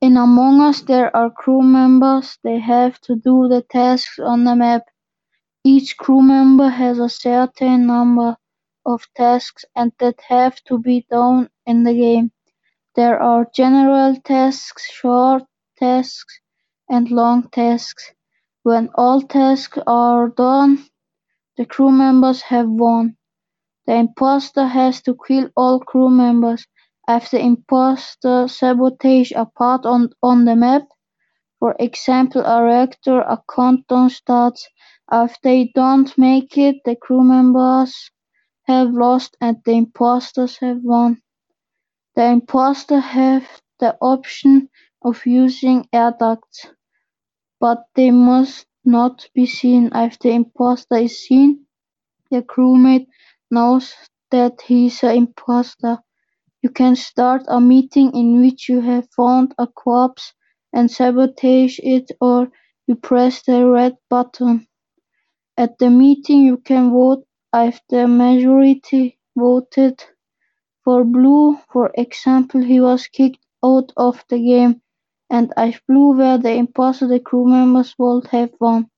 In Among Us there are crew members, they have to do the tasks on the map. Each crew member has a certain number of tasks and that have to be done in the game. There are general tasks, short tasks and long tasks. When all tasks are done, the crew members have won. The imposter has to kill all crew members. If the imposter sabotage a part on, the map, for example a reactor, a countdown starts. If they don't make it, the crew members have lost and the imposters have won. The imposter have the option of using air ducts, but they must not be seen. If the imposter is seen, the crewmate knows that he's an imposter. You can start a meeting in which you have found a corpse and sabotage it or you press the red button. At the meeting you can vote if the majority voted for blue, for example, he was kicked out of the game, and if blue were the imposter, the crew members would have won.